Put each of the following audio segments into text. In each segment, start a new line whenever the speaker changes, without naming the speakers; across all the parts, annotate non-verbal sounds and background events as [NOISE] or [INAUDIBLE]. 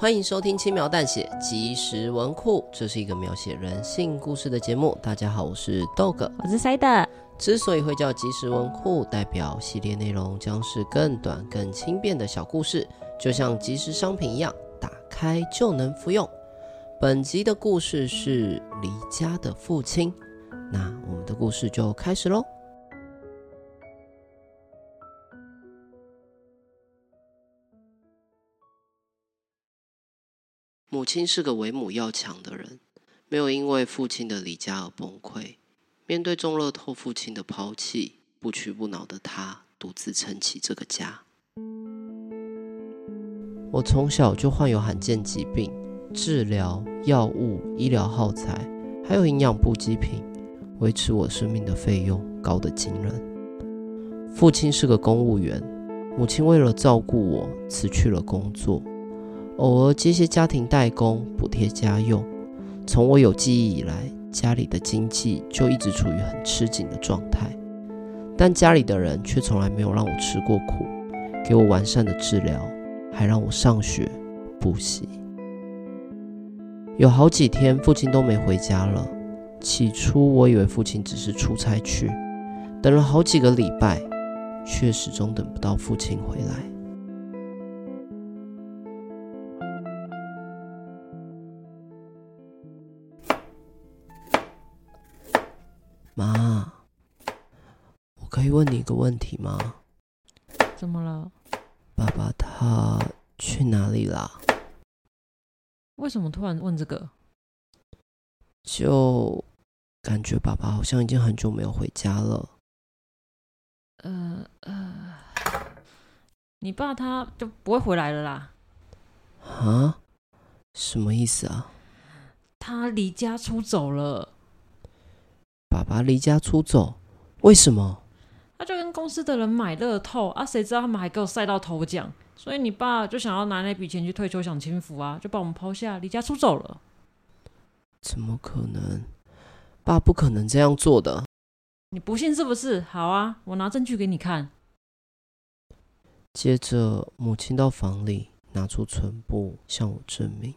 欢迎收听轻描淡写即时文库，这是一个描写人性故事的节目。大家好，我是 Dog，
我是 Side。
之所以会叫即时文库，代表系列内容将是更短、更轻便的小故事，就像即时商品一样，打开就能服用。本集的故事是离家的父亲，那我们的故事就开始喽。亲是个为母要强的人，没有因为父亲的离家而崩溃。面对中乐透父亲的抛弃，不屈不挠的他独自撑起这个家。我从小就患有罕见疾病，治疗、药物、医疗耗材，还有营养补给品，维持我生命的费用高得惊人。父亲是个公务员，母亲为了照顾我，辞去了工作。偶尔接些家庭代工，补贴家用。从我有记忆以来，家里的经济就一直处于很吃紧的状态。但家里的人却从来没有让我吃过苦，给我完善的治疗，还让我上学补习。有好几天，父亲都没回家了。起初我以为父亲只是出差去，等了好几个礼拜，却始终等不到父亲回来。妈，我可以问你一个问题吗？
怎么了？
爸爸他去哪里啦？
为什么突然问这个？
就感觉爸爸好像已经很久没有回家了。
呃呃，你爸他就不会回来了啦？
啊？什么意思啊？
他离家出走了。
爸爸离家出走，为什么？
他就跟公司的人买乐透啊，谁知道他们还给我赛到头奖，所以你爸就想要拿那笔钱去退休享清福啊，就把我们抛下，离家出走了。
怎么可能？爸不可能这样做的。
你不信是不是？好啊，我拿证据给你看。
接着，母亲到房里拿出存簿向我证明。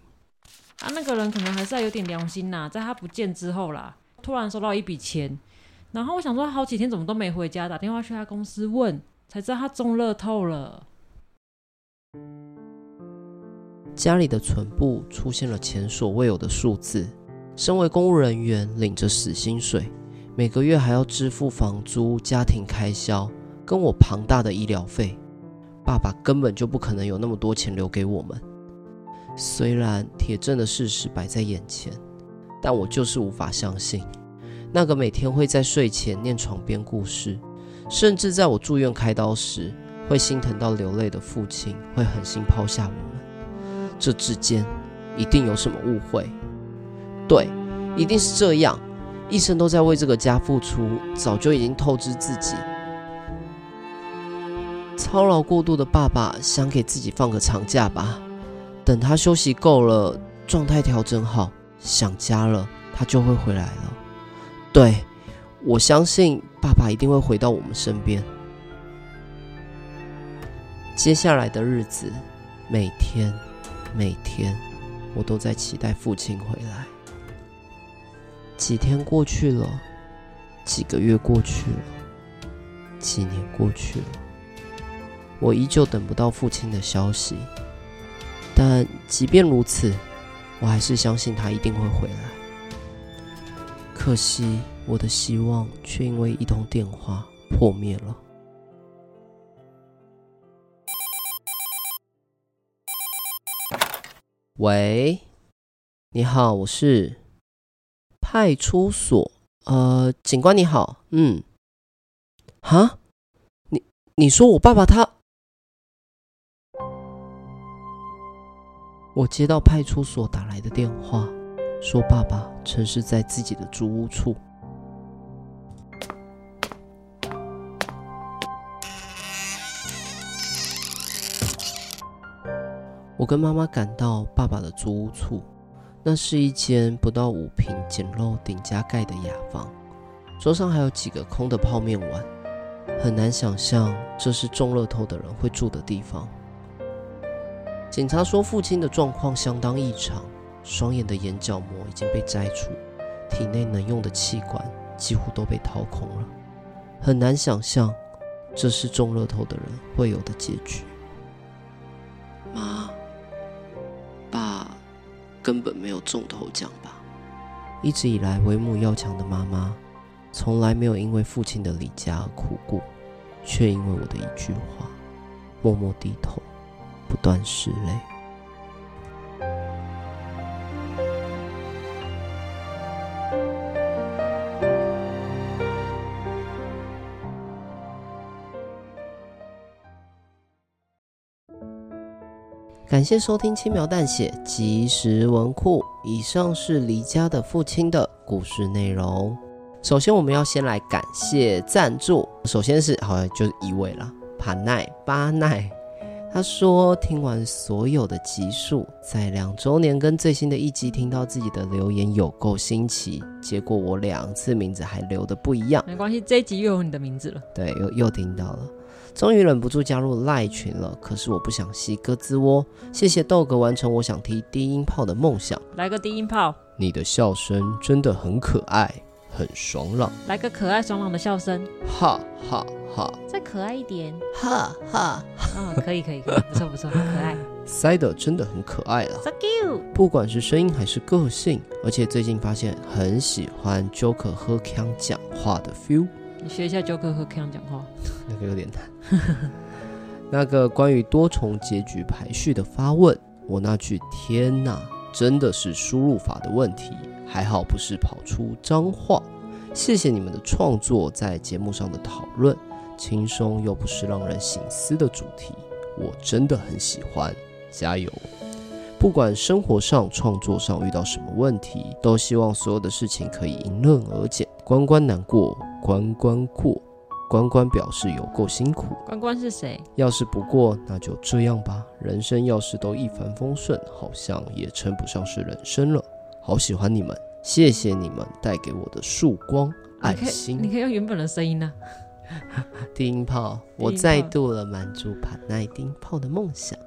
啊，那个人可能还是还有点良心呐，在他不见之后啦。突然收到一笔钱，然后我想说好几天怎么都没回家，打电话去他公司问，才知道他中乐透了。
家里的存簿出现了前所未有的数字。身为公务人员，领着死薪水，每个月还要支付房租、家庭开销，跟我庞大的医疗费，爸爸根本就不可能有那么多钱留给我们。虽然铁证的事实摆在眼前。但我就是无法相信，那个每天会在睡前念床边故事，甚至在我住院开刀时会心疼到流泪的父亲，会狠心抛下我们。这之间一定有什么误会。对，一定是这样。一生都在为这个家付出，早就已经透支自己。操劳过度的爸爸想给自己放个长假吧，等他休息够了，状态调整好。想家了，他就会回来了。对，我相信爸爸一定会回到我们身边。接下来的日子，每天每天，我都在期待父亲回来。几天过去了，几个月过去了，几年过去了，我依旧等不到父亲的消息。但即便如此，我还是相信他一定会回来，可惜我的希望却因为一通电话破灭了。喂，你好，我是派出所。呃，警官你好。嗯，哈，你你说我爸爸他？我接到派出所打来的电话，说爸爸陈尸在自己的租屋处。我跟妈妈赶到爸爸的租屋处，那是一间不到五平、简陋顶加盖的雅房，桌上还有几个空的泡面碗，很难想象这是中乐透的人会住的地方。警察说，父亲的状况相当异常，双眼的眼角膜已经被摘除，体内能用的器官几乎都被掏空了。很难想象，这是中乐透的人会有的结局。妈，爸根本没有中头奖吧？一直以来为母要强的妈妈，从来没有因为父亲的离家而哭过，却因为我的一句话，默默低头。不断拭泪。感谢收听轻描淡写即时文库。以上是离家的父亲的故事内容。首先，我们要先来感谢赞助。首先是好像就是一位了，帕奈巴奈。他说：“听完所有的集数，在两周年跟最新的一集听到自己的留言有够新奇。结果我两次名字还留的不一样，
没关系，这一集又有你的名字了。
对，又又听到了，终于忍不住加入赖群了。可是我不想吸鸽子窝。谢谢豆哥完成我想踢低音炮的梦想。
来个低音炮，
你的笑声真的很可爱。”很爽朗，
来个可爱爽朗的笑声，
哈哈哈！
再可爱一点，
哈哈！
啊，可以可以可以，不错不错，很可爱。
塞的真的很可爱了
，so cute。
不管是声音还是个性，而且最近发现很喜欢 Joker 喝腔讲话的 feel。
你学一下 Joker 喝腔讲话，
那个有点难。[LAUGHS] 那个关于多重结局排序的发问，我那句天哪，真的是输入法的问题。还好不是跑出脏话，谢谢你们的创作，在节目上的讨论，轻松又不是让人醒思的主题，我真的很喜欢，加油！不管生活上、创作上遇到什么问题，都希望所有的事情可以迎刃而解。关关难过关关过，关关表示有够辛苦。
关关是谁？
要是不过，那就这样吧。人生要是都一帆风顺，好像也称不上是人生了。好喜欢你们，谢谢你们带给我的曙光爱心。
你可以用原本的声音呢、[LAUGHS]
啊。低音炮，我再度了满足帕奈低音炮的梦想。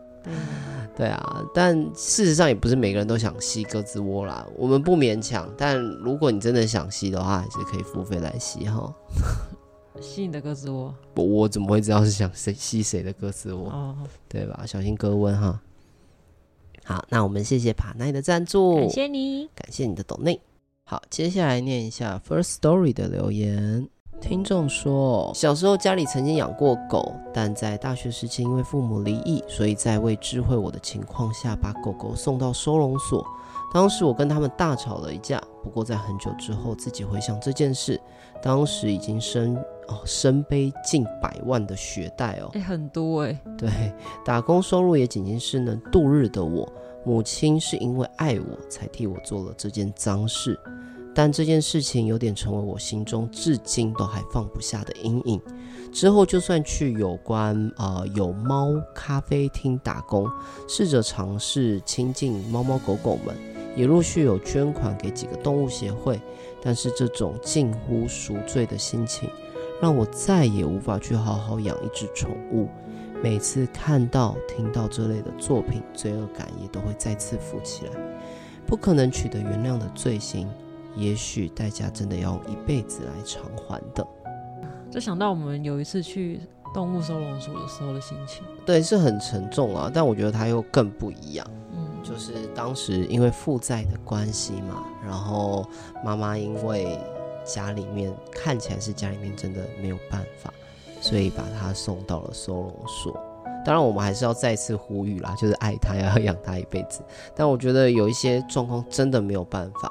对，啊，但事实上也不是每个人都想吸鸽子窝啦。我们不勉强，但如果你真的想吸的话，还是可以付费来吸哈。[LAUGHS]
吸你的鸽子窝？
我我怎么会知道是想谁吸谁的鸽子窝？
哦，
对吧？小心鸽温哈。好，那我们谢谢帕奈的赞助，
感谢你，
感谢你的抖内。好，接下来念一下 First Story 的留言。听众说，小时候家里曾经养过狗，但在大学时期因为父母离异，所以在未知会我的情况下，把狗狗送到收容所。当时我跟他们大吵了一架，不过在很久之后自己回想这件事，当时已经身哦身背近百万的学贷哦，
哎、欸，很多哎，
对，打工收入也仅仅是能度日的我，母亲是因为爱我才替我做了这件脏事，但这件事情有点成为我心中至今都还放不下的阴影。之后就算去有关呃有猫咖啡厅打工，试着尝试亲近猫猫狗狗们，也陆续有捐款给几个动物协会，但是这种近乎赎罪的心情。让我再也无法去好好养一只宠物。每次看到、听到这类的作品，罪恶感也都会再次浮起来。不可能取得原谅的罪行，也许代价真的要用一辈子来偿还的。
就想到我们有一次去动物收容所的时候的心情，
对，是很沉重啊。但我觉得它又更不一样。
嗯，
就是当时因为负债的关系嘛，然后妈妈因为。家里面看起来是家里面真的没有办法，所以把他送到了收容所。当然，我们还是要再次呼吁啦，就是爱他，要养他一辈子。但我觉得有一些状况真的没有办法，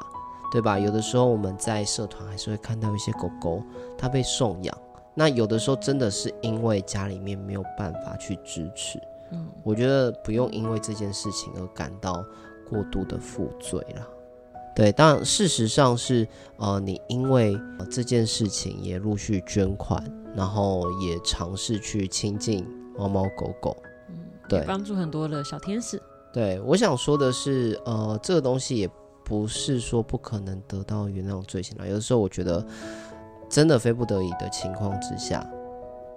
对吧？有的时候我们在社团还是会看到一些狗狗，它被送养。那有的时候真的是因为家里面没有办法去支持。嗯，我觉得不用因为这件事情而感到过度的负罪了。对，当然事实上是，呃，你因为这件事情也陆续捐款，然后也尝试去亲近。猫猫狗狗，嗯，对，
帮助很多的小天使。
对，我想说的是，呃，这个东西也不是说不可能得到原谅罪行了。有的时候，我觉得真的非不得已的情况之下，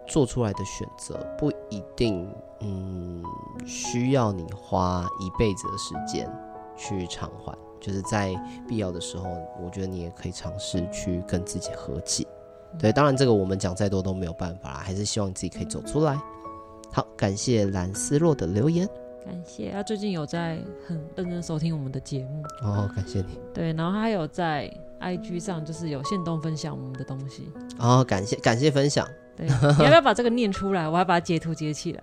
做出来的选择不一定，嗯，需要你花一辈子的时间去偿还。就是在必要的时候，我觉得你也可以尝试去跟自己和解。对，当然这个我们讲再多都没有办法啦，还是希望你自己可以走出来。好，感谢蓝丝洛的留言，
感谢他最近有在很认真收听我们的节目
哦，感谢你。
对，然后他有在 IG 上就是有限动分享我们的东西
哦，感谢感谢分享。
对，你要不要把这个念出来？我要把它截图截起来，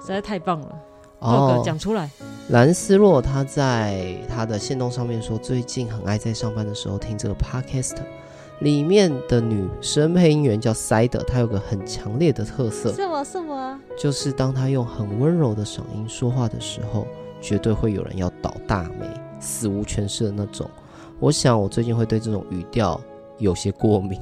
实在太棒了。哦，讲出来。
兰斯洛他在他的线动上面说，最近很爱在上班的时候听这个 Podcast。里面的女生配音员叫塞德，她有个很强烈的特色，
是我是我，
就是当她用很温柔的嗓音说话的时候，绝对会有人要倒大霉、死无全尸的那种。我想我最近会对这种语调有些过敏。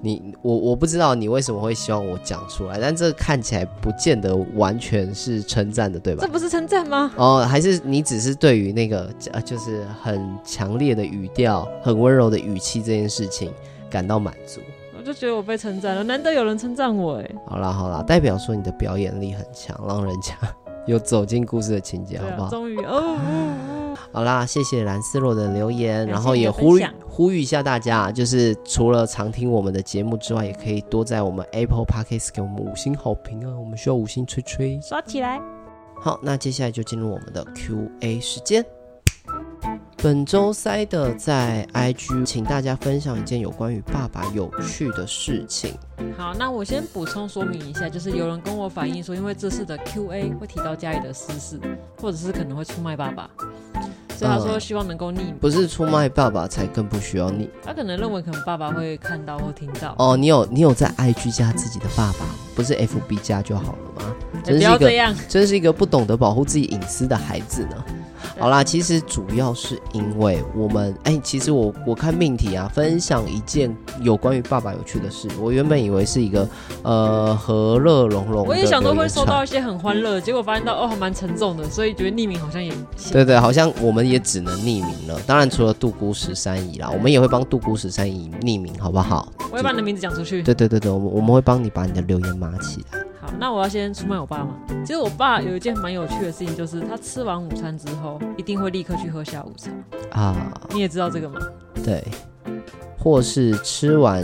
你我我不知道你为什么会希望我讲出来，但这看起来不见得完全是称赞的，对吧？
这不是称赞吗？
哦，还是你只是对于那个呃，就是很强烈的语调、很温柔的语气这件事情。感到满足，
我就觉得我被称赞了，难得有人称赞我哎。
好啦好啦，代表说你的表演力很强，让人家 [LAUGHS] 有走进故事的情节，好不好？
终于哦，
好啦，谢谢蓝丝洛的留言，然后也呼吁呼吁一下大家，就是除了常听我们的节目之外，也可以多在我们 Apple Podcast 给我们五星好评啊，我们需要五星吹吹，
刷起来。
好，那接下来就进入我们的 Q&A 时间。本周塞的在 IG，请大家分享一件有关于爸爸有趣的事情。
好，那我先补充说明一下，就是有人跟我反映说，因为这次的 QA 会提到家里的私事，或者是可能会出卖爸爸，所以他说希望能够匿名。
不是出卖爸爸才更不需要匿。
他可能认为可能爸爸会看到或听到。
哦，你有你有在 IG 加自己的爸爸，不是 FB 加就好了吗？
真是一个，不要这样，
真是一个不懂得保护自己隐私的孩子呢。好啦，其实主要是因为我们，哎、欸，其实我我看命题啊，分享一件有关于爸爸有趣的事。我原本以为是一个呃和乐融融，
我也想都会收到一些很欢乐，结果发现到哦还蛮沉重的，所以觉得匿名好像也
对对，好像我们也只能匿名了。当然除了杜姑十三姨啦，我们也会帮杜姑十三姨匿名，好不好？
我会把你的名字讲出去。
对对对对，我们我们会帮你把你的留言码起来。
好那我要先出卖我爸吗？其实我爸有一件蛮有趣的事情，就是他吃完午餐之后，一定会立刻去喝下午茶啊。你也知道这个吗？
对，或是吃完。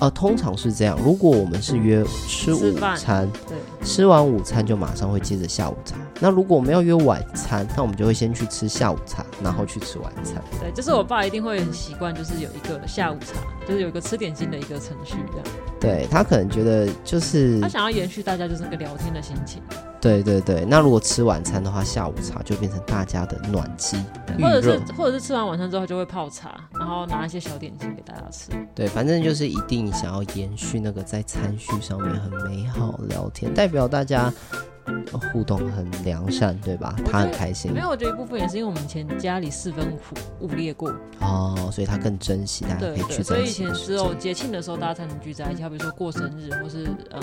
呃，通常是这样。如果我们是约吃午餐，对，吃完午餐就马上会接着下午茶。那如果我们要约晚餐，那我们就会先去吃下午茶，然后去吃晚餐。
对，就是我爸一定会很习惯，就是有一个下午茶，就是有一个吃点心的一个程序这样。
对，他可能觉得就是
他想要延续大家就是那个聊天的心情。
对对对，那如果吃晚餐的话，下午茶就变成大家的暖机，
或者是或者是吃完晚餐之后就会泡茶，然后拿一些小点心给大家吃。
对，反正就是一定想要延续那个在餐叙上面很美好聊天，代表大家。互动很良善，对吧？他很开心。
没有，我觉得一部分也是因为我们以前家里四分五五裂过
哦，所以他更珍惜大家可以聚在一起。
所以以前只有节庆的时候，大家才能聚在一起，比如说过生日或是呃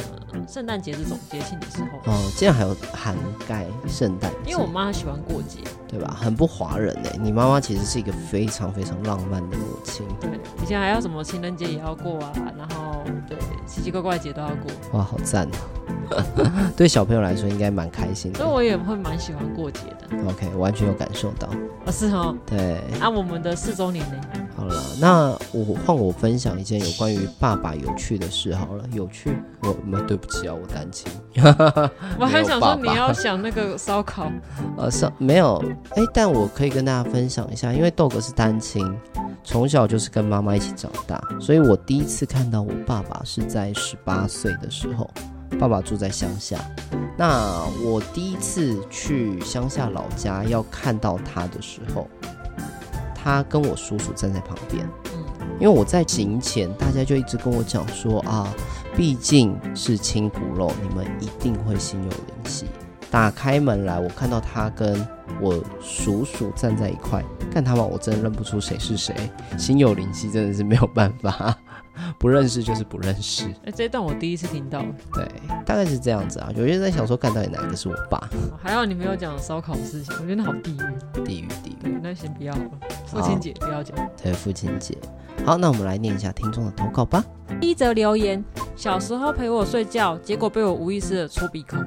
圣诞节这种节庆的时候。
哦，竟然还有涵盖圣诞，
因为我妈喜欢过节，
对吧？很不华人呢。你妈妈其实是一个非常非常浪漫的母亲。
对，以前还要什么情人节也要过啊，然后对奇奇怪怪节都要过。
哇，好赞啊！[LAUGHS] 对小朋友来说。应该蛮开心的，
所以我也会蛮喜欢过节的。
OK，完全有感受到。
哦，是哦。
对。
按、啊、我们的四周年呢？
好了，那我换我分享一件有关于爸爸有趣的事好了。有趣？我们对不起啊，我单亲。[LAUGHS]
我还想说你要想那个烧烤。
呃，烧没有。哎，但我可以跟大家分享一下，因为豆哥是单亲，从小就是跟妈妈一起长大，所以我第一次看到我爸爸是在十八岁的时候。爸爸住在乡下。那我第一次去乡下老家要看到他的时候，他跟我叔叔站在旁边。因为我在行前，大家就一直跟我讲说啊，毕竟是亲骨肉，你们一定会心有灵犀。打开门来，我看到他跟我叔叔站在一块，看他们，我真的认不出谁是谁。心有灵犀真的是没有办法，[LAUGHS] 不认识就是不认识。
哎，这一段我第一次听到。
对，大概是这样子啊。有些人在想说，看到底哪个是我爸？
还好你没有讲烧烤的事情，我觉得好地狱，
地狱，地狱。
那先不要好了，父亲节不要讲。
对，父亲节。好，那我们来念一下听众的投稿吧。
第一则留言：小时候陪我睡觉，结果被我无意识的戳鼻孔。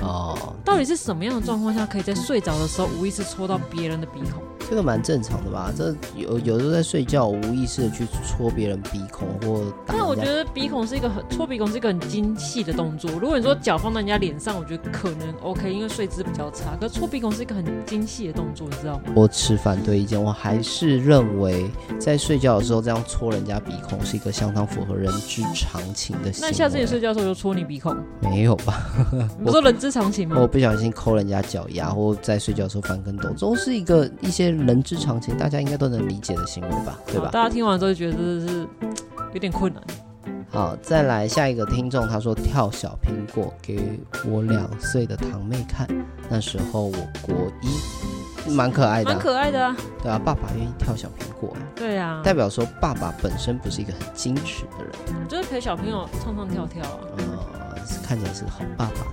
哦，到底是什么样的状况下，可以在睡着的时候无意识戳到别人的鼻孔？
这个蛮正常的吧？这有有时候在睡觉，无意识的去戳别人鼻孔或打。
但我觉得鼻孔是一个很戳鼻孔是一个很精细的动作。如果你说脚放在人家脸上，我觉得可能 OK，因为睡姿比较差。可是戳鼻孔是一个很精细的动作，你知道吗？
我持反对意见，我还是认为在睡觉的时候这样戳人家鼻孔是一个相当符合人之常情的行为。
那下次你睡觉的时候就戳你鼻孔？
没有吧？[LAUGHS]
我说人之常情吗？
我不小心抠人家脚丫，或在睡觉的时候翻跟斗，这都是一个一些。人之常情，大家应该都能理解的行为吧，对吧？
大家听完之后就觉得这是 [TSK] 有点困难。
好，再来下一个听众，他说跳小苹果给我两岁的堂妹看，那时候我国一，蛮可爱的，
蛮可爱的啊。
对啊，爸爸愿意跳小苹果，
对啊，
代表说爸爸本身不是一个很矜持的人，
就是陪小朋友唱唱跳跳啊。
呃，看起来是个好爸爸。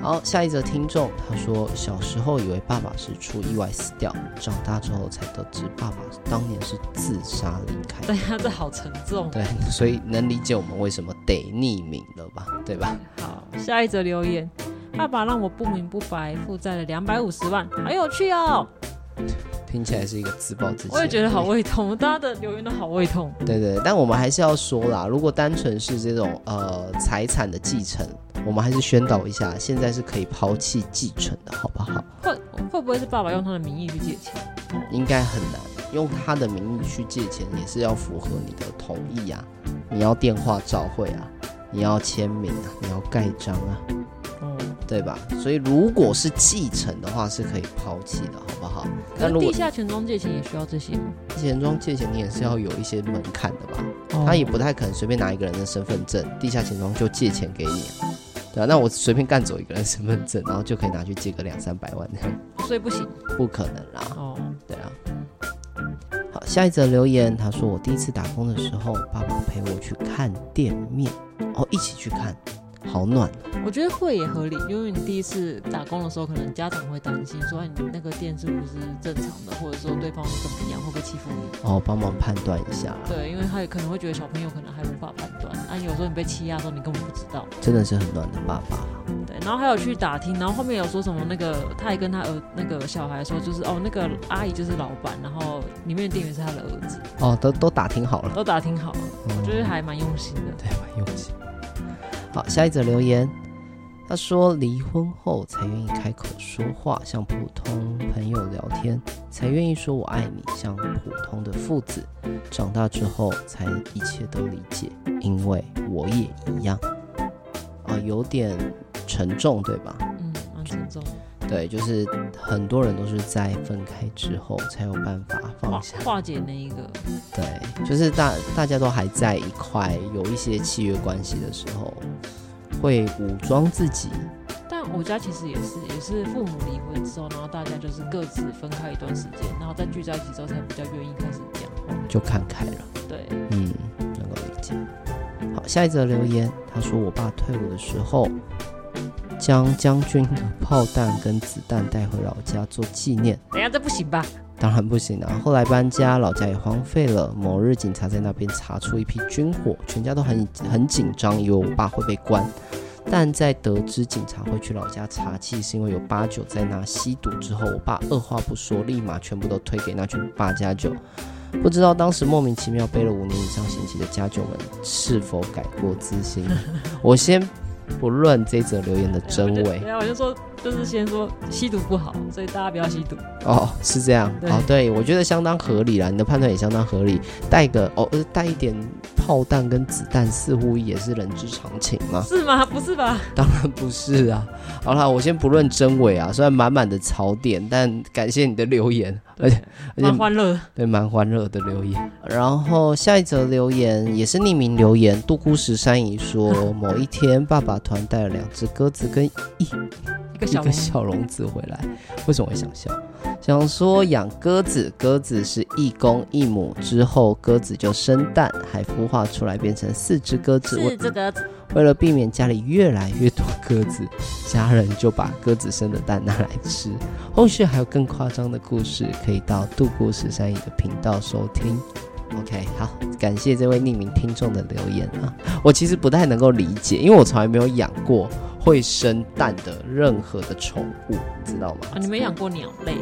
好，下一则听众他说，小时候以为爸爸是出意外死掉，长大之后才得知爸爸当年是自杀离开。
对呀，这好沉重。
对，所以能理解我们为什么得匿名了吧？对吧？
好，下一则留言，爸爸让我不明不白负债了两百五十万，好有趣哦。
听起来是一个自暴自弃，
我也觉得好胃痛，[LAUGHS] 大家的留言都好胃痛。
对对，但我们还是要说啦，如果单纯是这种呃财产的继承，我们还是宣导一下，现在是可以抛弃继承的，好不好？
会会不会是爸爸用他的名义去借钱？
应该很难，用他的名义去借钱也是要符合你的同意啊，你要电话照会啊，你要签名啊，你要盖章啊。对吧？所以如果是继承的话，是可以抛弃的，好不好？
那地下钱庄借钱也需要这些吗？
钱庄借钱你也是要有一些门槛的吧？哦、他也不太可能随便拿一个人的身份证，地下钱庄就借钱给你，对啊，那我随便干走一个人身份证，然后就可以拿去借个两三百万这样，
所以不行，
不可能啦。哦，对啊。好，下一则留言，他说我第一次打工的时候，爸爸陪我去看店面，哦，一起去看。好暖，
我觉得会也合理，因为你第一次打工的时候，可能家长会担心说你那个店是不是正常的，或者说对方怎么样，会不会欺负你？
哦，帮忙判断一下。
对，因为他也可能会觉得小朋友可能还无法判断，啊，有时候你被欺压的时候，你根本不知道。
真的是很暖的爸爸。
对，然后还有去打听，然后后面有说什么那个，他还跟他儿那个小孩说，就是哦，那个阿姨就是老板，然后里面的店员是他的儿子。
哦，都都打听好了，
都打听好了，嗯，我觉得还蛮用心的。
对，蛮用心。好，下一则留言，他说离婚后才愿意开口说话，像普通朋友聊天，才愿意说我爱你，像普通的父子。长大之后才一切都理解，因为我也一样。啊，有点沉重，对吧？
嗯，蛮沉重。
对，就是很多人都是在分开之后才有办法放下
化解那一个。
对，就是大大家都还在一块，有一些契约关系的时候，会武装自己。
但我家其实也是，也是父母离婚之后，然后大家就是各自分开一段时间，然后再聚在一起之后，才比较愿意开始讲话，
就看开了。
对，
嗯，能够理解。好，下一则留言，他说我爸退伍的时候。将将军的炮弹跟子弹带回老家做纪念。
等下，这不行吧？
当然不行啊！后来搬家，老家也荒废了。某日，警察在那边查出一批军火，全家都很很紧张，以为我爸会被关。但在得知警察会去老家查缉，是因为有八九在那吸毒之后，我爸二话不说，立马全部都推给那群八加九。不知道当时莫名其妙背了五年以上刑期的家九们是否改过自新？我先。不论这则留言的真伪，
对啊，我就说就是先说吸毒不好，所以大家不要吸毒。
哦，是这
样。
哦，对，我觉得相当合理啦，你的判断也相当合理。带个哦，呃，带一点炮弹跟子弹，似乎也是人之常情嘛。
是吗？不是吧？
当然不是啊。好啦，我先不论真伪啊，虽然满满的槽点，但感谢你的留言，而且
蛮欢乐。
对，蛮欢乐的留言。然后下一则留言也是匿名留言，杜姑十三姨说，[LAUGHS] 某一天爸爸团带了两只鸽子跟一
一个小
一个小笼子回来，为什么会想笑？想说养鸽子，鸽子是一公一母，之后鸽子就生蛋，还孵化出来变成四只鸽子。为了避免家里越来越多鸽子，家人就把鸽子生的蛋拿来吃。后续还有更夸张的故事，可以到杜姑十三姨的频道收听。OK，好，感谢这位匿名听众的留言啊。我其实不太能够理解，因为我从来没有养过会生蛋的任何的宠物，知道吗？
啊，你没养过鸟类？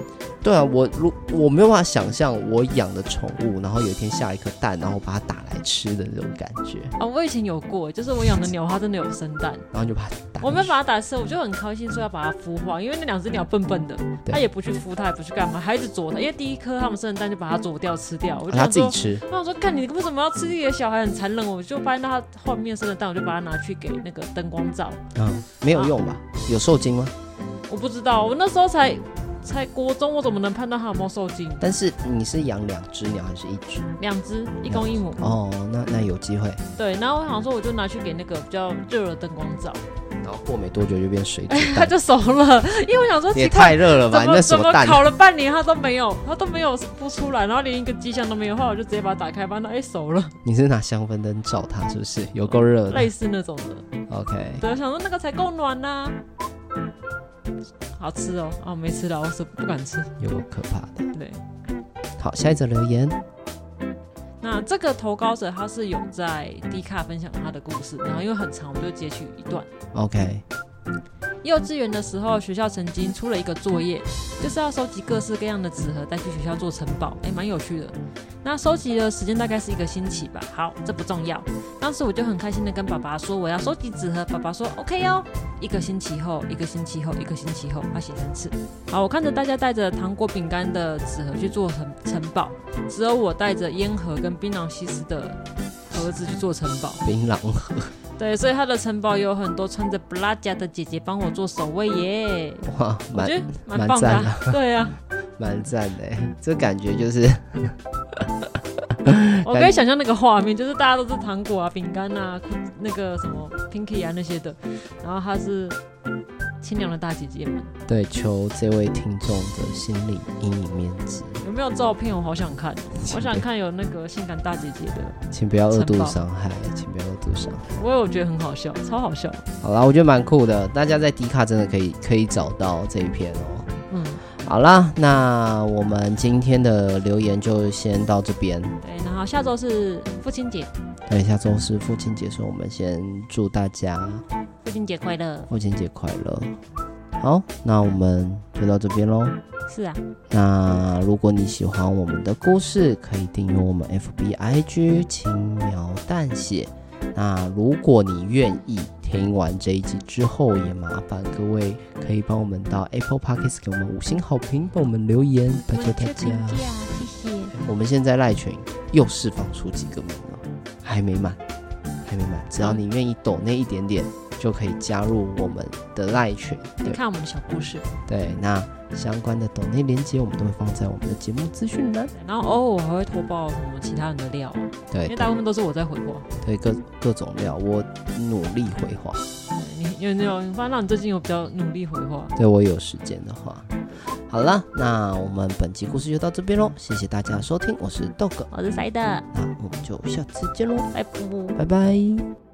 对啊，我如我没有办法想象我养的宠物，然后有一天下一颗蛋，然后把它打来吃的那种感觉。
啊，我以前有过，就是我养的鸟，它真的有生蛋，
然后就把它打。
我没有把它打死，我就很开心说要把它孵化，因为那两只鸟笨笨的，它也不去孵，它也不去干嘛，还一直啄它，因为第一颗它们生的蛋就把它啄掉吃掉。我就
它自己吃。
那我说，看你为什么要吃自己的小孩，很残忍。我就发现它后面生的蛋，我就把它拿去给那个灯光照。
嗯，没有用吧？有受精吗？
我不知道，我那时候才。才国中，我怎么能判断它有没有受精？
但是你是养两只鸟还是一只？
两只，一公一母。
哦，那那有机会。
对，然后我想说，我就拿去给那个比较热的灯光照。
然后过没多久就变水煮蛋，[LAUGHS]
它就熟了。因为我想说，
也太热了吧？那什么蛋？
烤了半年它都没有，它都没有孵出来，然后连一个迹象都没有。后来我就直接把它打开，发现哎熟了。
你是拿香氛灯照它，是不是？有够热的。
类似那种的。
OK。
对，我想说那个才够暖呐。好吃哦！哦，没吃到，我是不敢吃，
有可怕的。
对，
好，下一则留言。
那这个投稿者他是有在 D 卡分享他的故事，然后因为很长，我们就截取一段。
OK。
幼稚园的时候，学校曾经出了一个作业，就是要收集各式各样的纸盒带去学校做城堡，哎，蛮有趣的。那收集的时间大概是一个星期吧。好，这不重要。当时我就很开心的跟爸爸说我要收集纸盒，爸爸说 OK 哦。一个星期后，一个星期后，一个星期后，他写三次。好，我看着大家带着糖果、饼干的纸盒去做城城堡，只有我带着烟盒跟槟榔西施的盒子去做城堡。
槟榔盒。
对，所以他的城堡有很多穿着布拉加的姐姐帮我做守卫耶。
哇，
蛮蛮棒的啊。对啊，[LAUGHS]
蛮赞的。这感觉就是，[LAUGHS]
我可以想象那个画面，就是大家都是糖果啊、饼干啊、那个什么 Pinky 啊那些的，然后她是。清凉的大姐姐们，
对，求这位听众的心理阴影面积。
有没有照片？我好想看，我想看有那个性感大姐姐的。
请不要恶度伤害，请不要恶度伤害。
我有觉得很好笑，超好笑。
好啦，我觉得蛮酷的，大家在迪卡真的可以可以找到这一篇哦。
嗯，
好啦，那我们今天的留言就先到这边。
对，然后下周是父亲节。
对，下周是父亲节，所以我们先祝大家。
父亲节快乐！
父亲节快乐！好，那我们就到这边喽。
是啊。
那如果你喜欢我们的故事，可以订阅我们 FB IG 轻描淡写。那如果你愿意听完这一集之后，也麻烦各位可以帮我们到 Apple Podcast 给我们五星好评，帮我们留言，拜托大家。谢谢。我们现在赖群又释放出几个名额，还没满，还没满。只要你愿意抖那一点点。就可以加入我们的赖群，你，
看我们的小故事。
对，那相关的抖内连接我们都会放在我们的节目资讯栏。
然后偶尔我还会偷爆什么其他人的料，
啊对，
因为大部分都是我在回话。
对，各各种料，我努力回话。
对，你有没有？你发现你最近有比较努力回话？
对，我有时间的话。好了，那我们本期故事就到这边喽，谢谢大家收听，我是豆哥，
我是塞德，
那我们就下次见喽，
拜拜，
拜拜。